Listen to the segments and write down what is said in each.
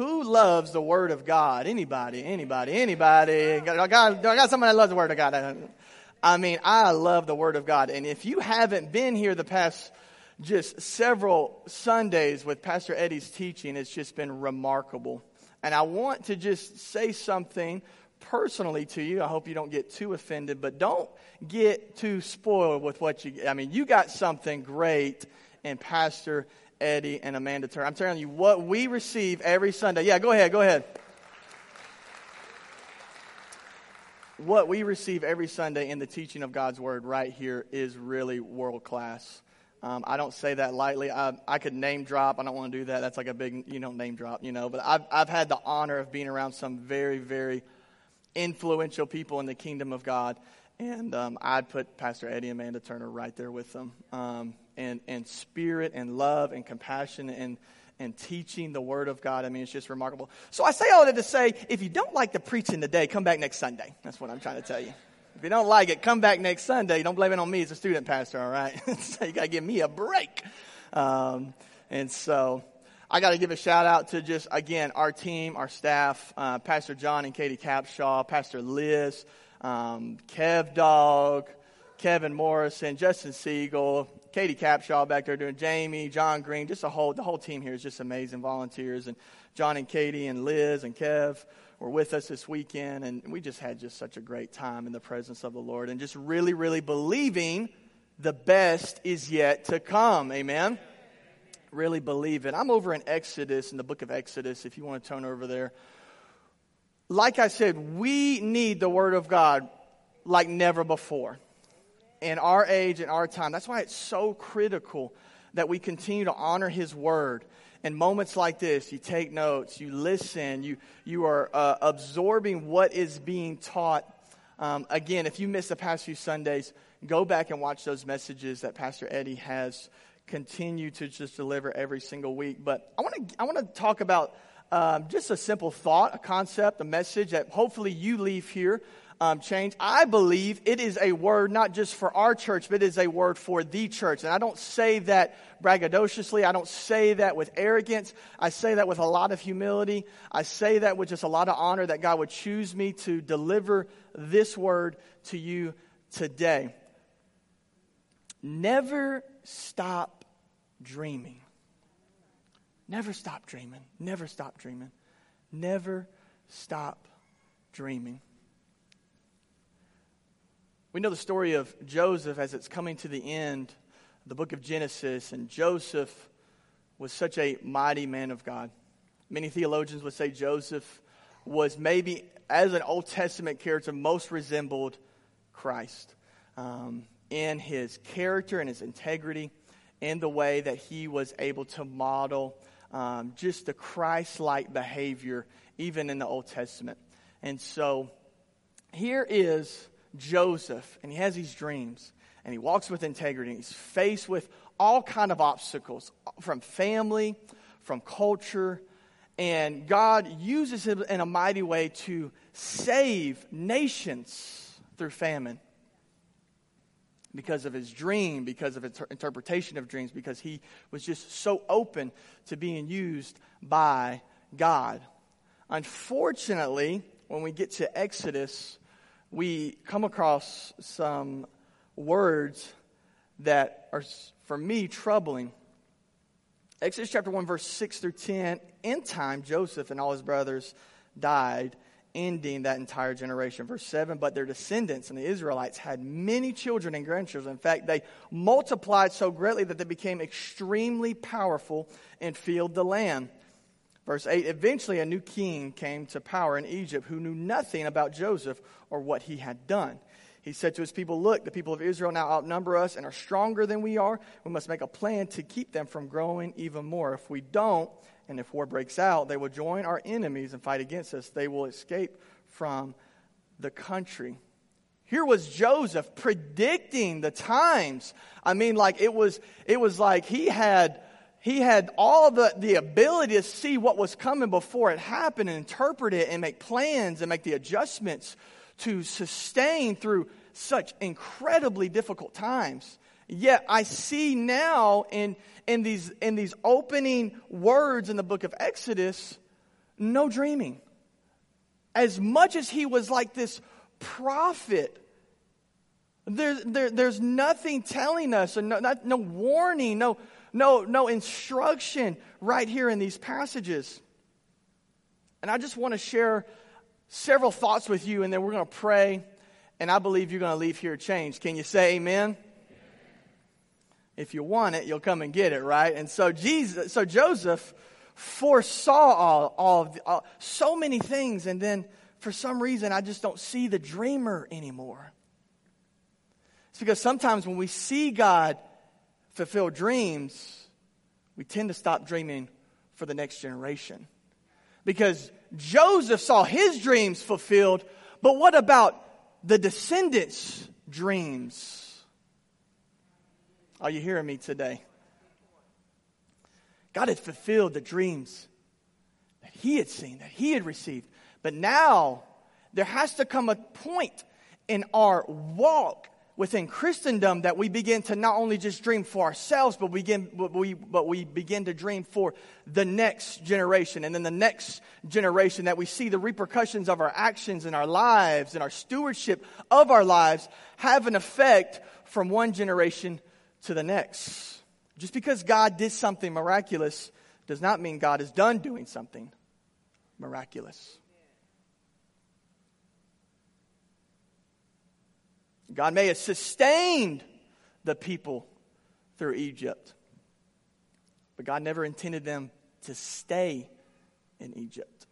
Who loves the Word of God? Anybody? Anybody? Anybody? I got, I got somebody that loves the Word of God. I mean, I love the Word of God. And if you haven't been here the past just several Sundays with Pastor Eddie's teaching, it's just been remarkable. And I want to just say something personally to you. I hope you don't get too offended, but don't get too spoiled with what you I mean, you got something great in Pastor Eddie and Amanda Turner. I'm telling you what we receive every Sunday. Yeah, go ahead, go ahead. What we receive every Sunday in the teaching of God's Word right here is really world class. Um, I don't say that lightly. I, I could name drop. I don't want to do that. That's like a big, you know, name drop, you know. But I've, I've had the honor of being around some very, very influential people in the kingdom of God. And um, I'd put Pastor Eddie and Amanda Turner right there with them. Um, and, and spirit and love and compassion and, and teaching the Word of God. I mean, it's just remarkable. So I say all that to say if you don't like the preaching today, come back next Sunday. That's what I'm trying to tell you. If you don't like it, come back next Sunday. Don't blame it on me as a student pastor, all right? so you got to give me a break. Um, and so I got to give a shout out to just, again, our team, our staff, uh, Pastor John and Katie Capshaw, Pastor Liz, um, Kev Dog, Kevin Morrison, Justin Siegel, Katie Capshaw back there doing Jamie, John Green, just a whole, the whole team here is just amazing volunteers. And John and Katie and Liz and Kev were with us this weekend. And we just had just such a great time in the presence of the Lord and just really, really believing the best is yet to come. Amen. Really believe it. I'm over in Exodus, in the book of Exodus, if you want to turn over there like I said, we need the Word of God like never before in our age and our time. That's why it's so critical that we continue to honor His Word. In moments like this, you take notes, you listen, you, you are uh, absorbing what is being taught. Um, again, if you missed the past few Sundays, go back and watch those messages that Pastor Eddie has continued to just deliver every single week. But I want to I want to talk about um, just a simple thought, a concept, a message that hopefully you leave here um, change. I believe it is a word not just for our church, but it is a word for the church. And I don't say that braggadociously. I don't say that with arrogance. I say that with a lot of humility. I say that with just a lot of honor that God would choose me to deliver this word to you today. Never stop dreaming. Never stop dreaming. Never stop dreaming. Never stop dreaming. We know the story of Joseph as it's coming to the end, the book of Genesis, and Joseph was such a mighty man of God. Many theologians would say Joseph was maybe, as an Old Testament character, most resembled Christ um, in his character and his integrity, in the way that he was able to model um, just the Christ like behavior, even in the Old Testament. And so here is Joseph, and he has these dreams, and he walks with integrity. and He's faced with all kind of obstacles from family, from culture, and God uses him in a mighty way to save nations through famine because of his dream, because of his interpretation of dreams, because he was just so open to being used by God. Unfortunately, when we get to Exodus, we come across some words that are, for me, troubling. Exodus chapter 1, verse 6 through 10. In time, Joseph and all his brothers died ending that entire generation. Verse 7 But their descendants and the Israelites had many children and grandchildren. In fact, they multiplied so greatly that they became extremely powerful and filled the land. Verse 8 Eventually, a new king came to power in Egypt who knew nothing about Joseph or what he had done. He said to his people, Look, the people of Israel now outnumber us and are stronger than we are. We must make a plan to keep them from growing even more. If we don't, and if war breaks out, they will join our enemies and fight against us. They will escape from the country. Here was Joseph predicting the times. I mean, like it was, it was like he had, he had all the, the ability to see what was coming before it happened and interpret it and make plans and make the adjustments to sustain through such incredibly difficult times. Yet I see now in, in, these, in these opening words in the book of Exodus, no dreaming. As much as he was like this prophet, there's, there, there's nothing telling us, no, not, no warning, no, no, no instruction right here in these passages. And I just want to share several thoughts with you, and then we're going to pray, and I believe you're going to leave here changed. Can you say amen? If you want it, you'll come and get it, right? And so Jesus, so Joseph foresaw all, all, the, all so many things, and then for some reason I just don't see the dreamer anymore. It's because sometimes when we see God fulfill dreams, we tend to stop dreaming for the next generation. Because Joseph saw his dreams fulfilled, but what about the descendants' dreams? Are you hearing me today? God had fulfilled the dreams that he had seen, that he had received. But now there has to come a point in our walk within Christendom that we begin to not only just dream for ourselves, but we begin, but we, but we begin to dream for the next generation. And then the next generation that we see the repercussions of our actions in our lives and our stewardship of our lives have an effect from one generation to the next. Just because God did something miraculous does not mean God is done doing something miraculous. God may have sustained the people through Egypt, but God never intended them to stay in Egypt.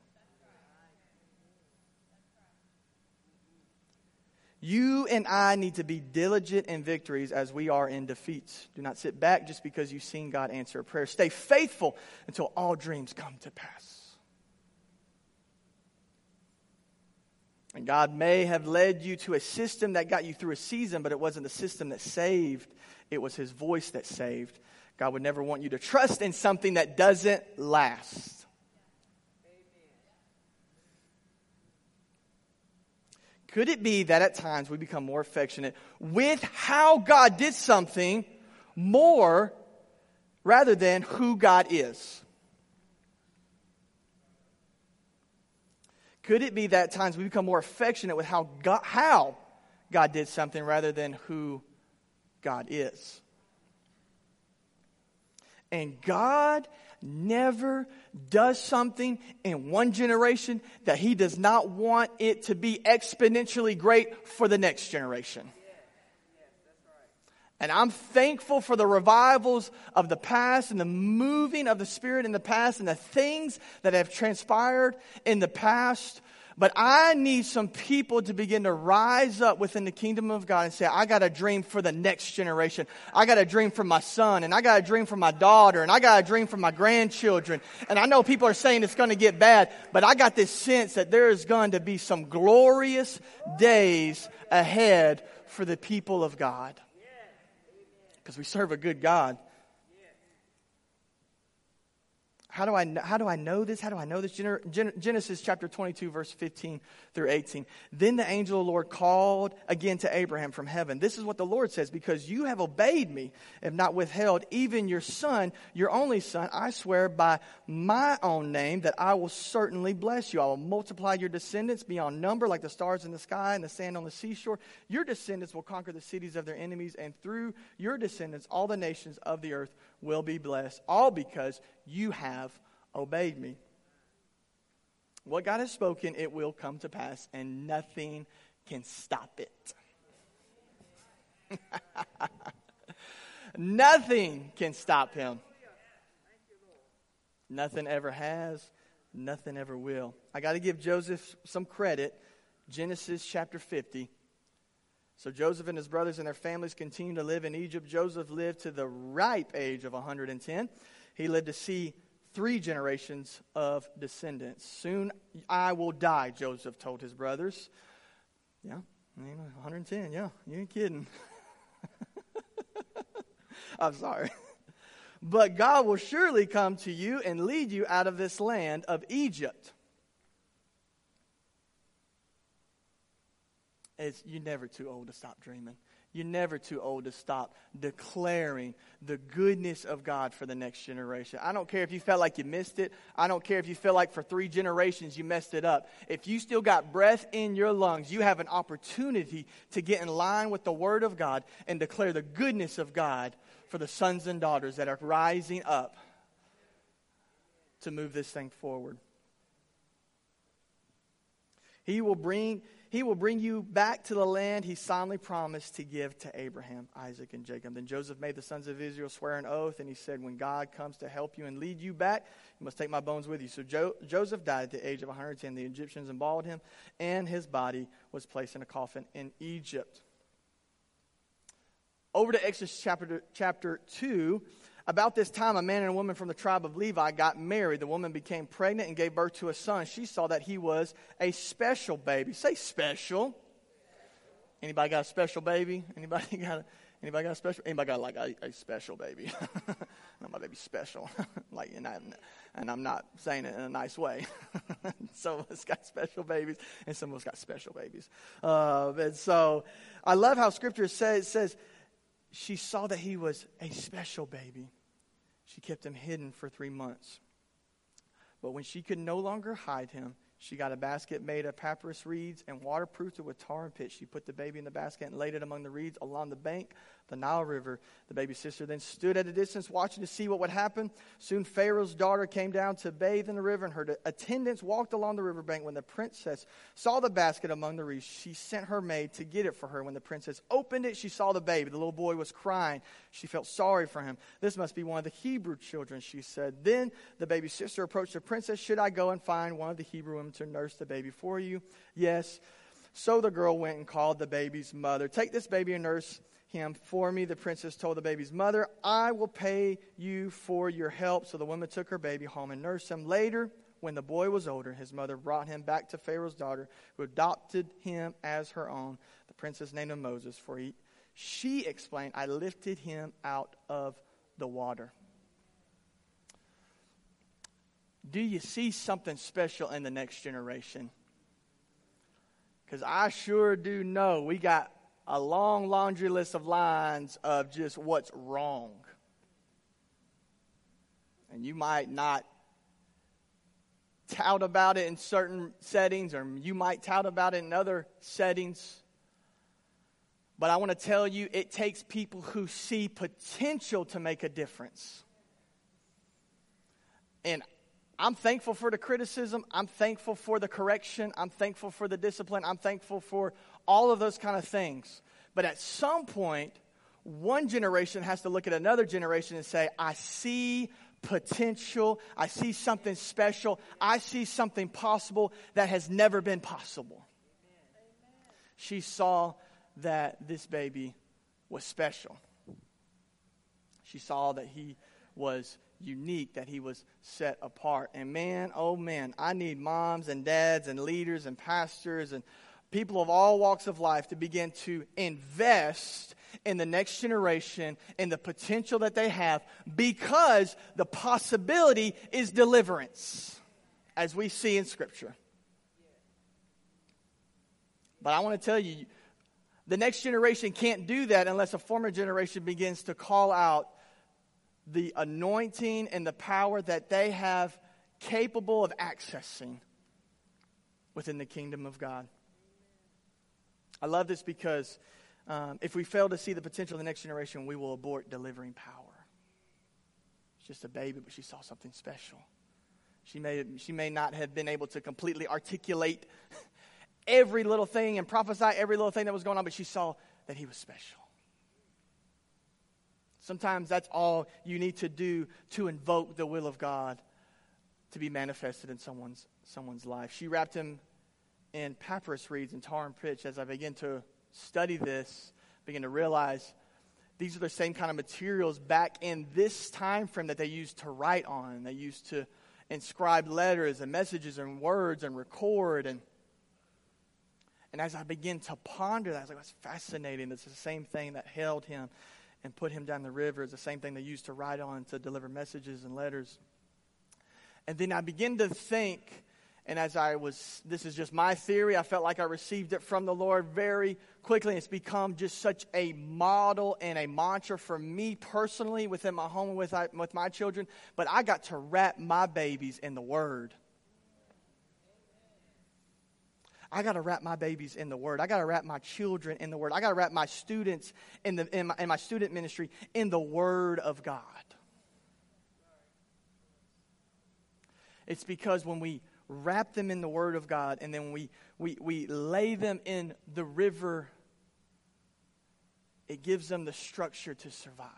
You and I need to be diligent in victories as we are in defeats. Do not sit back just because you've seen God answer a prayer. Stay faithful until all dreams come to pass. And God may have led you to a system that got you through a season, but it wasn't the system that saved, it was His voice that saved. God would never want you to trust in something that doesn't last. Could it be that at times we become more affectionate with how God did something more rather than who God is? Could it be that at times we become more affectionate with how God, how God did something rather than who God is? And God never does something in one generation that he does not want it to be exponentially great for the next generation. And I'm thankful for the revivals of the past and the moving of the Spirit in the past and the things that have transpired in the past. But I need some people to begin to rise up within the kingdom of God and say, I got a dream for the next generation. I got a dream for my son, and I got a dream for my daughter, and I got a dream for my grandchildren. And I know people are saying it's going to get bad, but I got this sense that there is going to be some glorious days ahead for the people of God. Because we serve a good God. How do, I, how do I know this? How do I know this? Genesis chapter 22, verse 15 through 18. Then the angel of the Lord called again to Abraham from heaven. This is what the Lord says Because you have obeyed me and not withheld even your son, your only son, I swear by my own name that I will certainly bless you. I will multiply your descendants beyond number, like the stars in the sky and the sand on the seashore. Your descendants will conquer the cities of their enemies, and through your descendants, all the nations of the earth will be blessed, all because you have obeyed me. What God has spoken, it will come to pass, and nothing can stop it. nothing can stop him. Nothing ever has, nothing ever will. I got to give Joseph some credit. Genesis chapter 50. So Joseph and his brothers and their families continued to live in Egypt. Joseph lived to the ripe age of 110. He lived to see three generations of descendants. Soon I will die, Joseph told his brothers. Yeah, 110, yeah, you ain't kidding. I'm sorry. But God will surely come to you and lead you out of this land of Egypt. It's, you're never too old to stop dreaming. you're never too old to stop declaring the goodness of God for the next generation. I don't care if you felt like you missed it. I don't care if you feel like for three generations you messed it up. If you still got breath in your lungs, you have an opportunity to get in line with the Word of God and declare the goodness of God for the sons and daughters that are rising up to move this thing forward. He will bring he will bring you back to the land he solemnly promised to give to Abraham, Isaac, and Jacob. Then Joseph made the sons of Israel swear an oath, and he said, When God comes to help you and lead you back, you must take my bones with you. So jo- Joseph died at the age of 110. The Egyptians embalmed him, and his body was placed in a coffin in Egypt. Over to Exodus chapter, chapter 2. About this time, a man and a woman from the tribe of Levi got married. The woman became pregnant and gave birth to a son. She saw that he was a special baby. Say special. Anybody got a special baby? Anybody got a, anybody got a special? Anybody got like a, a special baby? no, my baby's special. like, and, I, and I'm not saying it in a nice way. some of us got special babies, and some of us got special babies. Uh, and so, I love how Scripture says, says she saw that he was a special baby. She kept him hidden for three months. But when she could no longer hide him, she got a basket made of papyrus reeds and waterproofed it with tar and pitch. She put the baby in the basket and laid it among the reeds along the bank the Nile River. The baby sister then stood at a distance watching to see what would happen. Soon Pharaoh's daughter came down to bathe in the river, and her attendants walked along the riverbank. When the princess saw the basket among the reeds, she sent her maid to get it for her. When the princess opened it, she saw the baby. The little boy was crying. She felt sorry for him. This must be one of the Hebrew children, she said. Then the baby sister approached the princess. Should I go and find one of the Hebrew women to nurse the baby for you? Yes. So the girl went and called the baby's mother. Take this baby and nurse him for me. The princess told the baby's mother, I will pay you for your help. So the woman took her baby home and nursed him. Later, when the boy was older, his mother brought him back to Pharaoh's daughter, who adopted him as her own. The princess named him Moses, for he, she explained, I lifted him out of the water. Do you see something special in the next generation? Because I sure do know we got a long laundry list of lines of just what's wrong. And you might not tout about it in certain settings, or you might tout about it in other settings. But I want to tell you, it takes people who see potential to make a difference. And I'm thankful for the criticism. I'm thankful for the correction. I'm thankful for the discipline. I'm thankful for all of those kind of things. But at some point, one generation has to look at another generation and say, I see potential. I see something special. I see something possible that has never been possible. She saw that this baby was special. She saw that he was unique, that he was set apart. And man, oh man, I need moms and dads and leaders and pastors and people of all walks of life to begin to invest in the next generation and the potential that they have because the possibility is deliverance, as we see in Scripture. But I want to tell you, the next generation can't do that unless a former generation begins to call out the anointing and the power that they have capable of accessing within the kingdom of God. I love this because um, if we fail to see the potential of the next generation, we will abort delivering power. It's just a baby, but she saw something special. She may, she may not have been able to completely articulate every little thing and prophesy every little thing that was going on, but she saw that he was special. Sometimes that's all you need to do to invoke the will of God to be manifested in someone's, someone's life. She wrapped him in papyrus reeds and tar and pitch. As I begin to study this, begin to realize these are the same kind of materials back in this time frame that they used to write on. They used to inscribe letters and messages and words and record and and as I begin to ponder that, I was like, that's fascinating. It's the same thing that held him and put him down the river is the same thing they used to write on to deliver messages and letters. And then I begin to think And as I was, this is just my theory, I felt like I received it from the Lord very quickly. It's become just such a model and a mantra for me personally within my home with, with my children. But I got to wrap my babies in the Word. I got to wrap my babies in the Word. I got to wrap my children in the Word. I got to wrap my students in, the, in, my, in my student ministry in the Word of God. It's because when we wrap them in the Word of God, and then we, we, we lay them in the river, it gives them the structure to survive.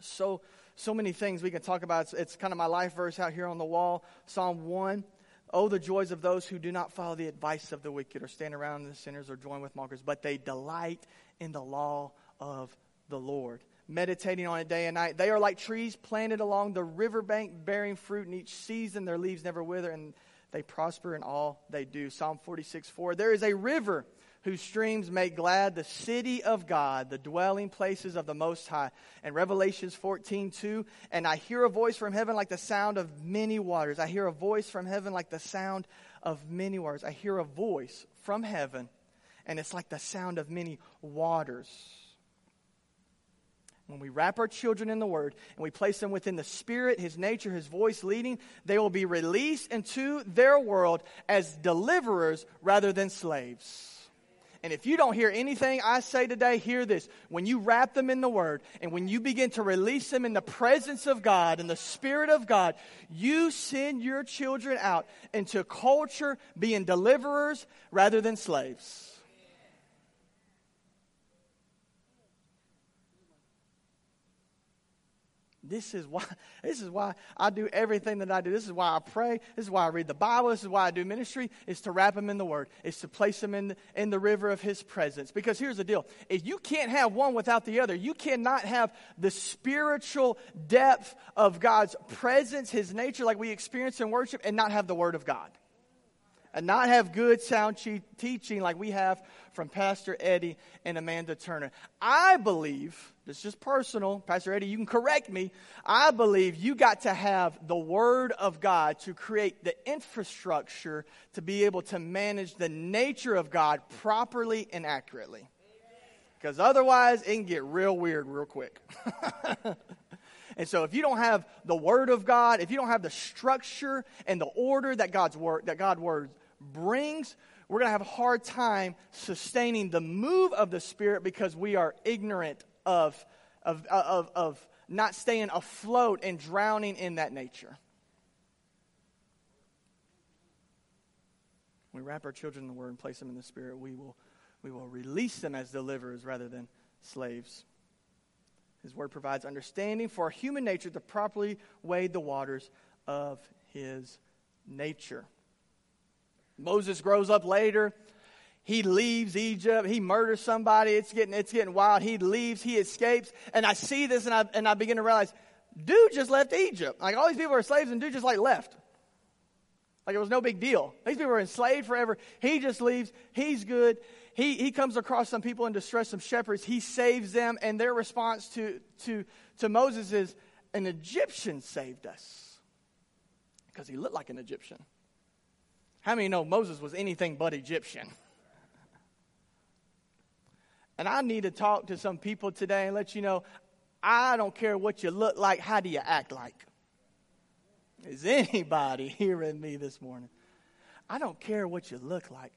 So, so many things we can talk about. It's, it's kind of my life verse out here on the wall Psalm 1. Oh, the joys of those who do not follow the advice of the wicked, or stand around the sinners, or join with mockers, but they delight in the law of the Lord meditating on it day and night. They are like trees planted along the riverbank, bearing fruit in each season. Their leaves never wither, and they prosper in all they do. Psalm 46 4. There is a river whose streams make glad the city of God, the dwelling places of the Most High. And Revelations 14 2. And I hear a voice from heaven like the sound of many waters. I hear a voice from heaven like the sound of many waters. I hear a voice from heaven, and it's like the sound of many waters when we wrap our children in the Word and we place them within the Spirit, His nature, His voice leading, they will be released into their world as deliverers rather than slaves. And if you don't hear anything I say today, hear this. When you wrap them in the Word and when you begin to release them in the presence of God and the Spirit of God, you send your children out into culture being deliverers rather than slaves. This is why this is why I do everything that I do. This is why I pray. This is why I read the Bible. This is why I do ministry. Is to wrap them in the Word. Is to place them in the, in the river of His presence. Because here's the deal: if you can't have one without the other, you cannot have the spiritual depth of God's presence, His nature, like we experience in worship, and not have the Word of God and not have good sound teaching like we have from Pastor Eddie and Amanda Turner. I believe, this is just personal, Pastor Eddie, you can correct me. I believe you got to have the Word of God to create the infrastructure to be able to manage the nature of God properly and accurately. Because otherwise, it can get real weird real quick. And so if you don't have the word of God, if you don't have the structure and the order that God's word that God word brings, we're going to have a hard time sustaining the move of the Spirit because we are ignorant of, of, of, of not staying afloat and drowning in that nature. we wrap our children in the Word and place them in the Spirit, we will, we will release them as deliverers rather than slaves. His Word provides understanding for human nature to properly wade the waters of His nature. Moses grows up later. He leaves Egypt. He murders somebody. It's getting, it's getting wild. He leaves. He escapes. And I see this and I, and I begin to realize, dude just left Egypt. Like all these people are slaves and dude just like left. Like it was no big deal. These people were enslaved forever. He just leaves. He's good. He, he comes across some people in distress, some shepherds. He saves them. And their response to, to, to Moses is, an Egyptian saved us. Because he looked like an Egyptian. How many know Moses was anything but Egyptian? And I need to talk to some people today and let you know I don't care what you look like, how do you act like? Is anybody hearing me this morning? I don't care what you look like.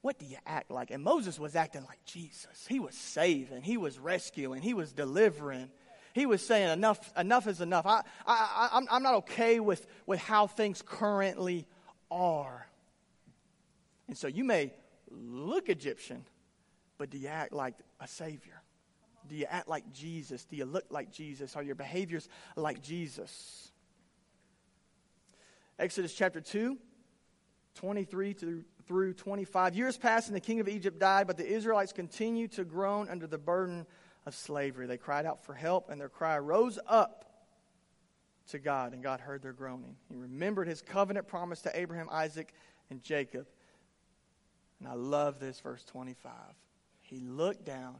What do you act like? And Moses was acting like Jesus. He was saving, he was rescuing, he was delivering. He was saying, enough, enough is enough. I, I, I'm, I'm not okay with, with how things currently are. And so you may look Egyptian, but do you act like a Savior? Do you act like Jesus? Do you look like Jesus? Are your behaviors like Jesus? Exodus chapter 2, 23 through, through 25. Years passed and the king of Egypt died, but the Israelites continued to groan under the burden of slavery. They cried out for help, and their cry rose up to God, and God heard their groaning. He remembered his covenant promise to Abraham, Isaac, and Jacob. And I love this, verse 25. He looked down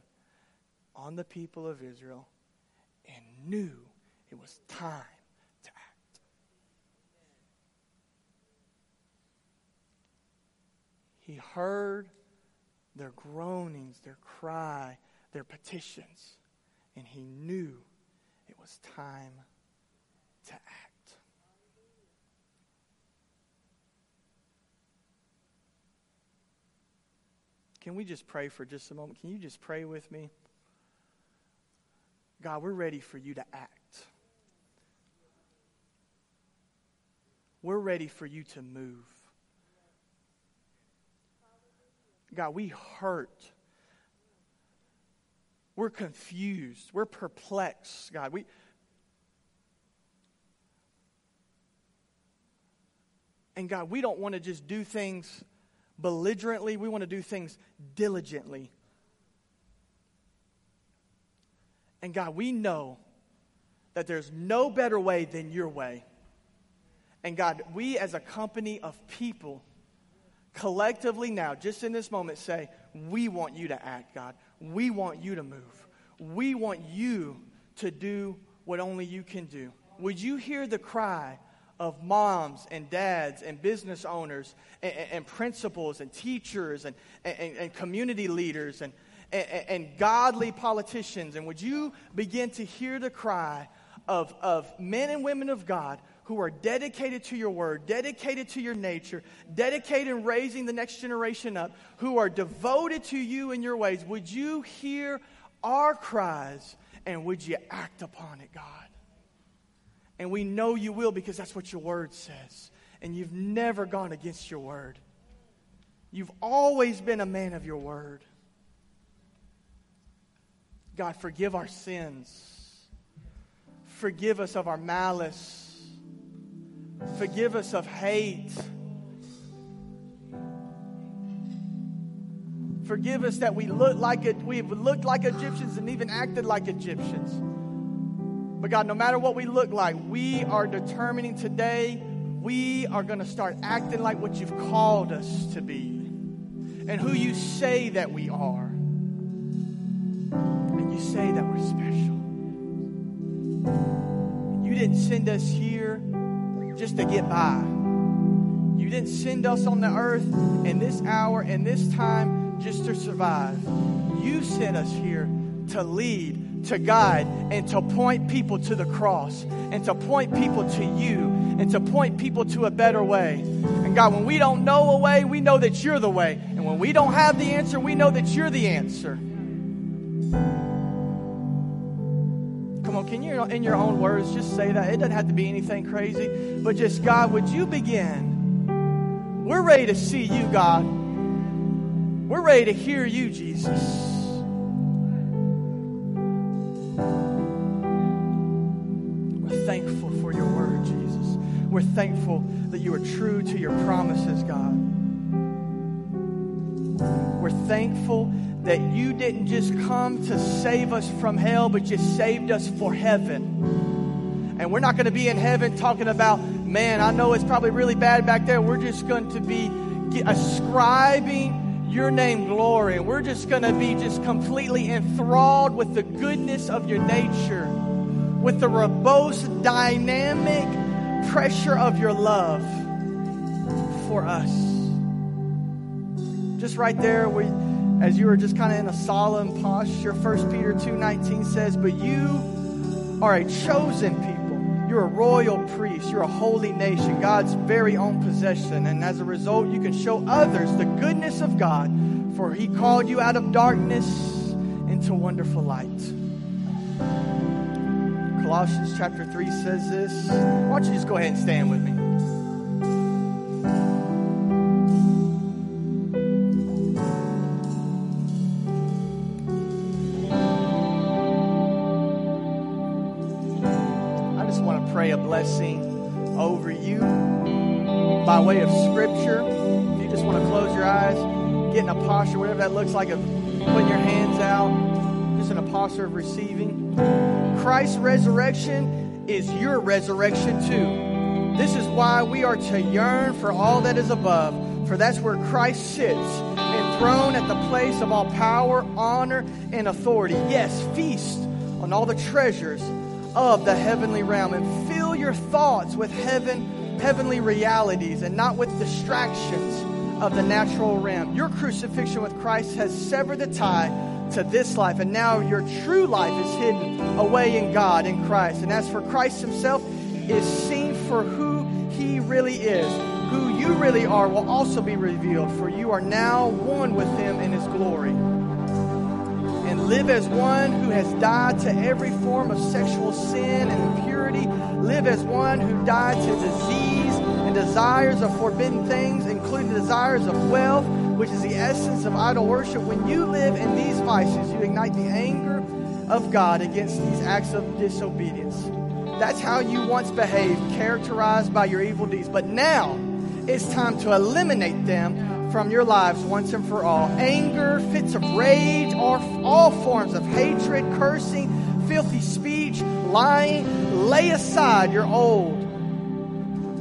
on the people of Israel and knew it was time to act. He heard their groanings, their cry, their petitions, and he knew it was time to act. Can we just pray for just a moment? Can you just pray with me? God, we're ready for you to act. We're ready for you to move. God, we hurt. We're confused. We're perplexed, God. We, and God, we don't want to just do things belligerently, we want to do things diligently. And God, we know that there's no better way than your way. And God, we as a company of people, collectively now, just in this moment, say, We want you to act, God. We want you to move. We want you to do what only you can do. Would you hear the cry of moms and dads and business owners and, and, and principals and teachers and, and community leaders and, and, godly politicians? And would you begin to hear the cry of, of men and women of God who are dedicated to your word, dedicated to your nature, dedicated in raising the next generation up, who are devoted to you and your ways, would you hear our cries and would you act upon it, God? And we know you will because that's what your word says. And you've never gone against your word. You've always been a man of your word. God, forgive our sins. Forgive us of our malice. Forgive us of hate. Forgive us that we look like we've looked like Egyptians and even acted like Egyptians. But God, no matter what we look like, we are determining today we are going to start acting like what you've called us to be and who you say that we are. And you say that we're special. You didn't send us here just to get by. You didn't send us on the earth in this hour and this time just to survive. You sent us here to lead, to guide, and to point people to the cross, and to point people to you, and to point people to a better way. And God, when we don't know a way, we know that you're the way. And when we don't have the answer, we know that you're the answer. Come on, can you, in your own words, just say that? It doesn't have to be anything crazy, but just, God, would you begin? We're ready to see you, God. We're ready to hear you, Jesus. We're thankful that you are true to your promises, God. We're thankful that you didn't just come to save us from hell, but you saved us for heaven. And we're not going to be in heaven talking about, man, I know it's probably really bad back there. We're just going to be ascribing your name glory. And we're just going to be just completely enthralled with the goodness of your nature, with the robust, dynamic pressure of your love for us. Just right there, we as you were just kind of in a solemn posture. 1 Peter 2:19 says, "But you are a chosen people. You're a royal priest. You're a holy nation, God's very own possession. And as a result, you can show others the goodness of God, for he called you out of darkness into wonderful light." Colossians chapter 3 says this. Why don't you just go ahead and stand with me? I just want to pray a blessing over you by way of scripture. If you just want to close your eyes, get in a posture, whatever that looks like, of putting your hands out, just in a posture of receiving. Christ's resurrection is your resurrection too. This is why we are to yearn for all that is above, for that's where Christ sits, enthroned at the place of all power, honor, and authority. Yes, feast on all the treasures of the heavenly realm and fill your thoughts with heaven, heavenly realities and not with distractions of the natural realm. Your crucifixion with Christ has severed the tie to this life, and now your true life is hidden away in God, in Christ. And as for Christ Himself, is seen for who He really is. Who you really are will also be revealed, for you are now one with Him in His glory. And live as one who has died to every form of sexual sin and impurity. Live as one who died to disease and desires of forbidden things, including desires of wealth which is the essence of idol worship, when you live in these vices, you ignite the anger of God against these acts of disobedience. That's how you once behaved, characterized by your evil deeds. But now it's time to eliminate them from your lives once and for all. Anger, fits of rage, or all forms of hatred, cursing, filthy speech, lying. Lay aside your old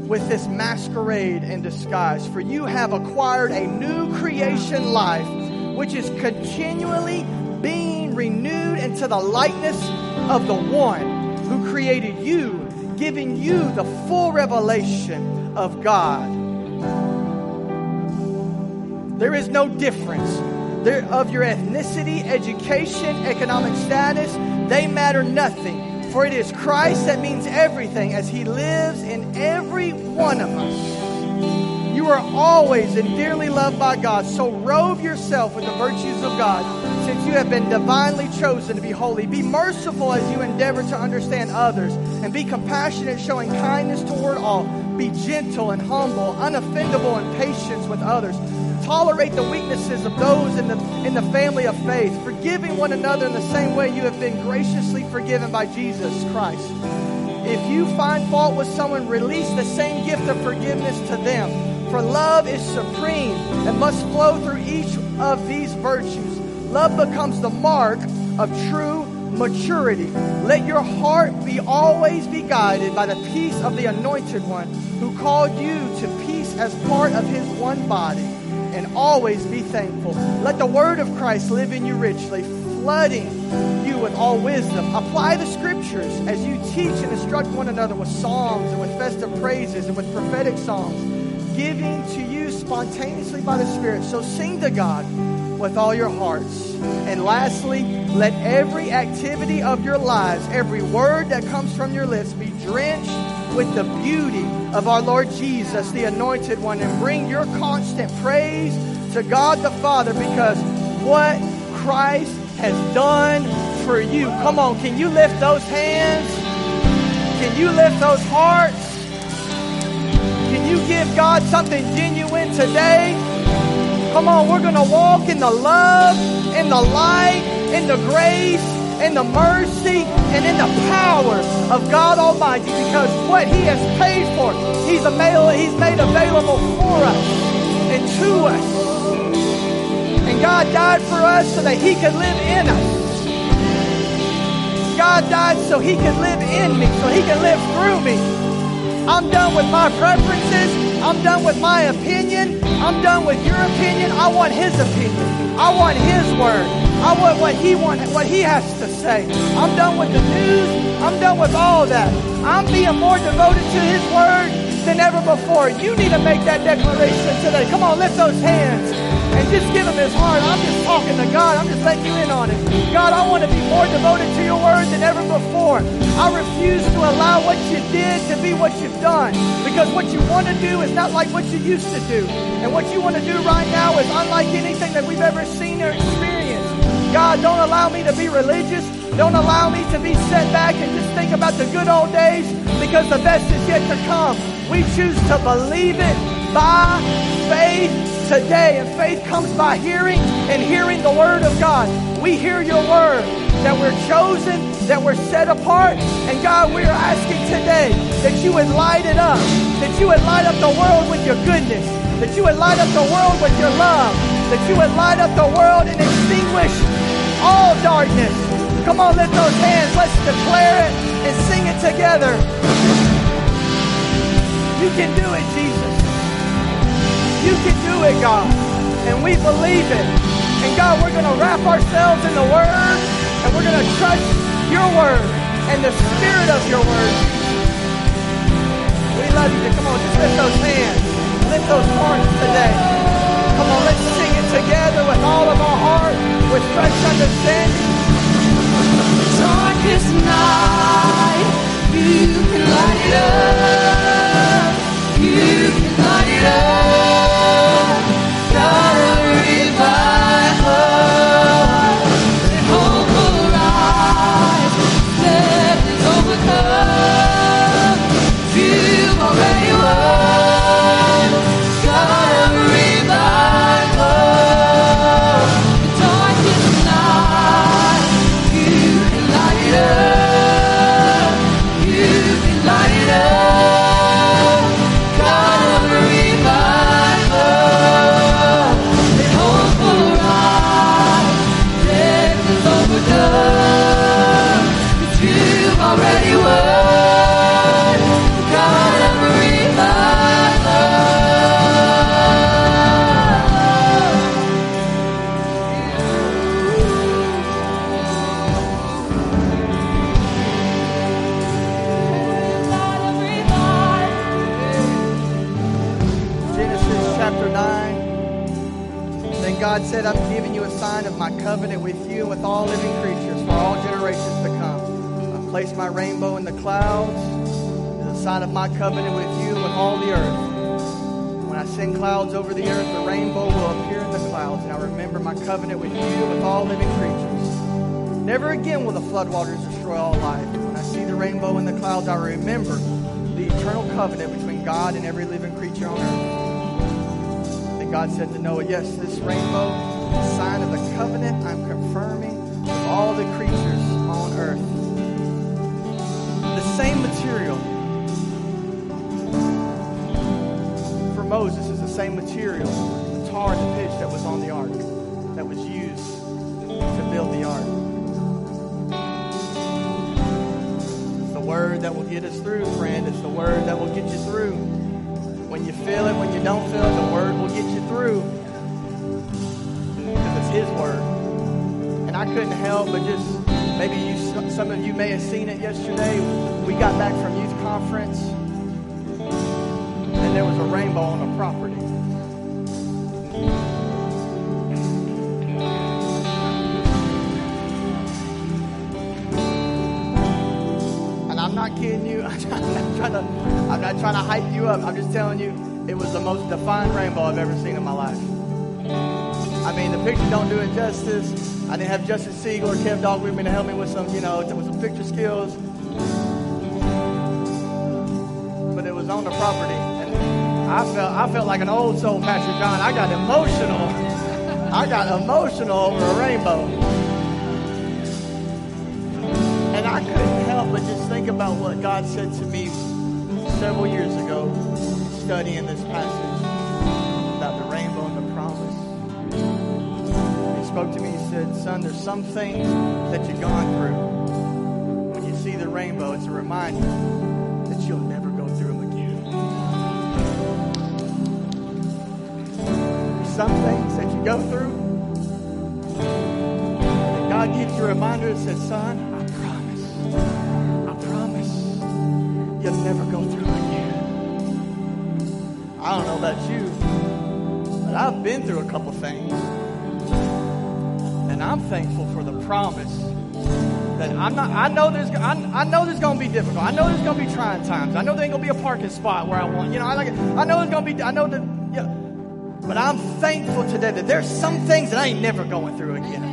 with this masquerade and disguise. For you have acquired a new creation life, which is continually being renewed into the likeness of the one who created you, giving you the full revelation of God. There is no difference there, of your ethnicity, education, economic status. They matter nothing for it is Christ that means everything as he lives in every one of us. You are always and dearly loved by God, so robe yourself with the virtues of God, since you have been divinely chosen to be holy. Be merciful as you endeavor to understand others, and be compassionate, showing kindness toward all. Be gentle and humble, unoffendable in patience with others tolerate the weaknesses of those in the, in the family of faith, forgiving one another in the same way you have been graciously forgiven by Jesus Christ. If you find fault with someone, release the same gift of forgiveness to them. For love is supreme and must flow through each of these virtues. Love becomes the mark of true maturity. Let your heart be always be guided by the peace of the anointed one who called you to peace as part of his one body and always be thankful. Let the word of Christ live in you richly, flooding you with all wisdom. Apply the scriptures as you teach and instruct one another with psalms and with festive praises and with prophetic songs, giving to you spontaneously by the Spirit. So sing to God with all your hearts. And lastly, let every activity of your lives, every word that comes from your lips, be drenched with the beauty of our Lord Jesus, the anointed one, and bring your constant praise to God the Father because what Christ has done for you. Come on, can you lift those hands? Can you lift those hearts? Can you give God something genuine today? Come on, we're going to walk in the love, in the light, in the grace, in the mercy and in the power of God Almighty because what He has paid for, He's, available, he's made available for us and to us. And God died for us so that He could live in us. God died so He could live in me, so He can live through me. I'm done with my preferences. I'm done with my opinion. I'm done with your opinion. I want His opinion. I want His word. I want what he want, what he has to say. I'm done with the news. I'm done with all that. I'm being more devoted to his word than ever before. You need to make that declaration today. Come on, lift those hands and just give him his heart. I'm just talking to God. I'm just letting you in on it. God, I want to be more devoted to your word than ever before. I refuse to allow what you did to be what you've done because what you want to do is not like what you used to do. And what you want to do right now is unlike anything that we've ever seen or experienced. God, don't allow me to be religious. Don't allow me to be set back and just think about the good old days because the best is yet to come. We choose to believe it by faith today. And faith comes by hearing and hearing the word of God. We hear your word that we're chosen, that we're set apart. And God, we're asking today that you would light it up, that you would light up the world with your goodness, that you would light up the world with your love, that you would light up the world and extinguish all darkness. Come on, lift those hands. Let's declare it and sing it together. You can do it, Jesus you can do it, God. And we believe it. And God, we're going to wrap ourselves in the Word, and we're going to trust your Word and the Spirit of your Word. We love you. Come on, just lift those hands. Lift those hearts today. Come on, let's sing it together with all of our heart, with fresh understanding. Darkest night, you can light it up. You can covenant between God and every living creature on earth. Then God said to Noah, Yes, this rainbow a sign of the covenant I'm confirming with all the creatures on earth. The same material for Moses is the same material, the tar and the pitch that was on the ark, that was used to build the ark. Word that will get us through, friend. It's the word that will get you through. When you feel it, when you don't feel it, the word will get you through. Because it's His word. And I couldn't help but just, maybe you, some of you may have seen it yesterday. We got back from youth conference, and there was a rainbow on the property. Not kidding you. I'm not trying to, I'm not trying to hype you up. I'm just telling you, it was the most defined rainbow I've ever seen in my life. I mean, the picture don't do it justice. I didn't have Justin Siegel or Kev Dog with me to help me with some, you know, with some picture skills. But it was on the property, and I felt, I felt like an old soul, Pastor John. I got emotional. I got emotional over a rainbow. Think about what God said to me several years ago, studying this passage about the rainbow and the promise. He spoke to me, he said, Son, there's some things that you've gone through. When you see the rainbow, it's a reminder that you'll never go through them again. There's some things that you go through, and God gives you a reminder that says, Son, never go through again. I don't know about you, but I've been through a couple things. And I'm thankful for the promise that I'm not, I know there's, I, I know there's going to be difficult. I know there's going to be trying times. I know there ain't going to be a parking spot where I want, you know, I like, I know there's going to be, I know that, yeah. But I'm thankful today that there's some things that I ain't never going through again.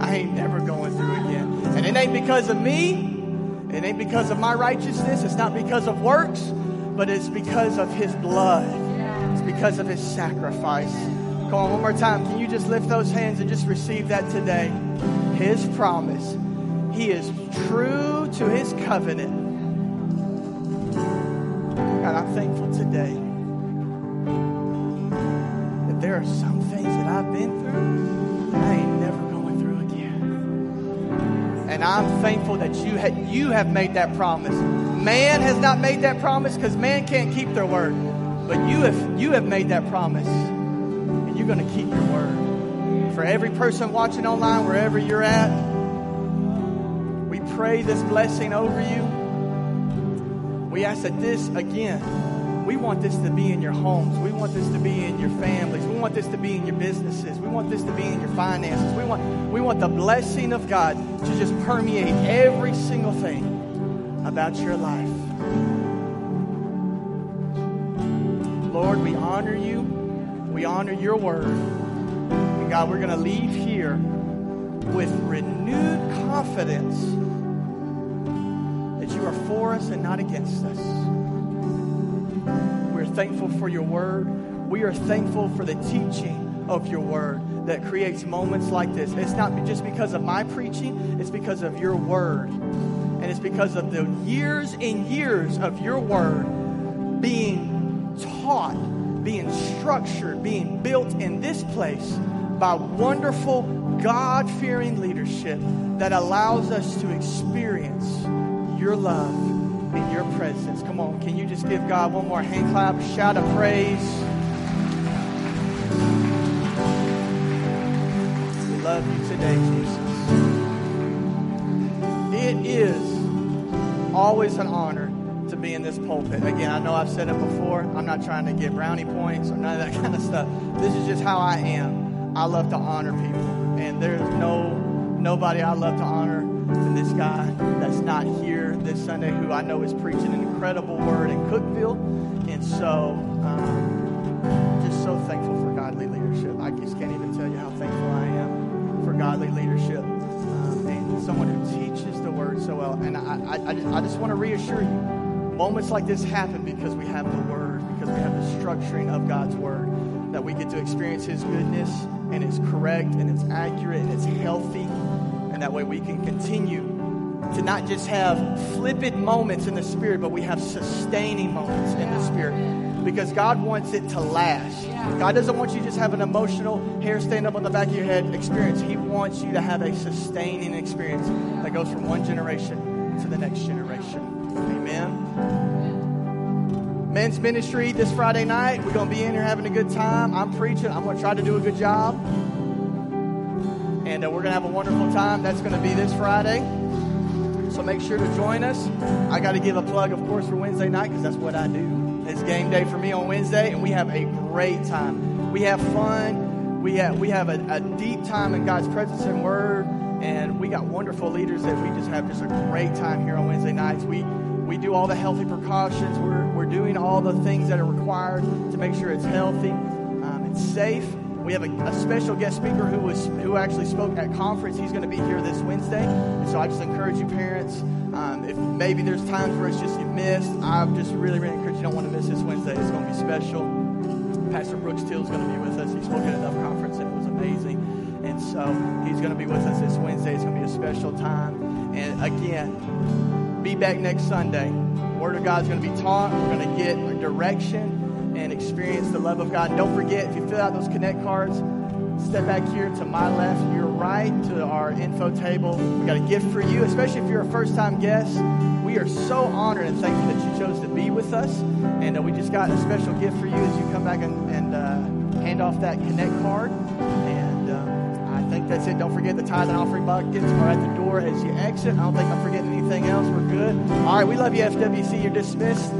I ain't never going through again. And it ain't because of me. It ain't because of my righteousness. It's not because of works, but it's because of his blood. It's because of his sacrifice. Come on, one more time. Can you just lift those hands and just receive that today? His promise. He is true to his covenant. God, I'm thankful today that there are some things that I've been through I'm thankful that you, ha- you have made that promise. Man has not made that promise because man can't keep their word. But you have, you have made that promise. And you're going to keep your word. For every person watching online, wherever you're at, we pray this blessing over you. We ask that this, again, We want this to be in your homes. We want this to be in your families. Want this to be in your businesses. We want this to be in your finances. We want, we want the blessing of God to just permeate every single thing about your life. Lord, we honor you. We honor your word. And God, we're going to leave here with renewed confidence that you are for us and not against us. We're thankful for your word. We are thankful for the teaching of your word that creates moments like this. It's not just because of my preaching, it's because of your word. And it's because of the years and years of your word being taught, being structured, being built in this place by wonderful, God fearing leadership that allows us to experience your love in your presence. Come on, can you just give God one more hand clap, shout of praise? Love you today, Jesus. It is always an honor to be in this pulpit. Again, I know I've said it before. I'm not trying to get brownie points or none of that kind of stuff. This is just how I am. I love to honor people. And there's no nobody I love to honor than this guy that's not here this Sunday who I know is preaching an incredible word in Cookeville, And so, um, just so thankful for godly. Well. And I, I, I just, I just want to reassure you moments like this happen because we have the word, because we have the structuring of God's word, that we get to experience His goodness and it's correct and it's accurate and it's healthy. And that way we can continue to not just have flippant moments in the Spirit, but we have sustaining moments in the Spirit. Because God wants it to last. God doesn't want you to just have an emotional hair stand up on the back of your head experience. He wants you to have a sustaining experience that goes from one generation to the next generation. Amen. Men's ministry this Friday night. We're going to be in here having a good time. I'm preaching. I'm going to try to do a good job. And uh, we're going to have a wonderful time. That's going to be this Friday. So make sure to join us. I got to give a plug, of course, for Wednesday night because that's what I do. It's game day for me on Wednesday, and we have a great time. We have fun. We have we have a, a deep time in God's presence and Word, and we got wonderful leaders that we just have just a great time here on Wednesday nights. We we do all the healthy precautions. We're we're doing all the things that are required to make sure it's healthy, um, it's safe. We have a, a, special guest speaker who was who actually spoke at conference. He's going to be here this Wednesday, and so I just encourage you, parents. Um, if maybe there's times where it's just you missed, I just really, really encourage you don't want to miss this Wednesday. It's going to be special. Pastor Brooks Till is going to be with us. He spoke at enough conference and it was amazing, and so he's going to be with us this Wednesday. It's going to be a special time. And again, be back next Sunday. Word of God is going to be taught. We're going to get direction and experience the love of God. Don't forget, if you fill out those Connect cards, step back here to my left, your right, to our info table. We got a gift for you, especially if you're a first time guest. We are so honored and thankful that you chose to be with us. And uh, we just got a special gift for you as you come back and, and uh, hand off that Connect card. And um, I think that's it. Don't forget the tithe and offering buckets are at the door as you exit. I don't think I'm forgetting anything else. We're good. All right, we love you, FWC. You're dismissed.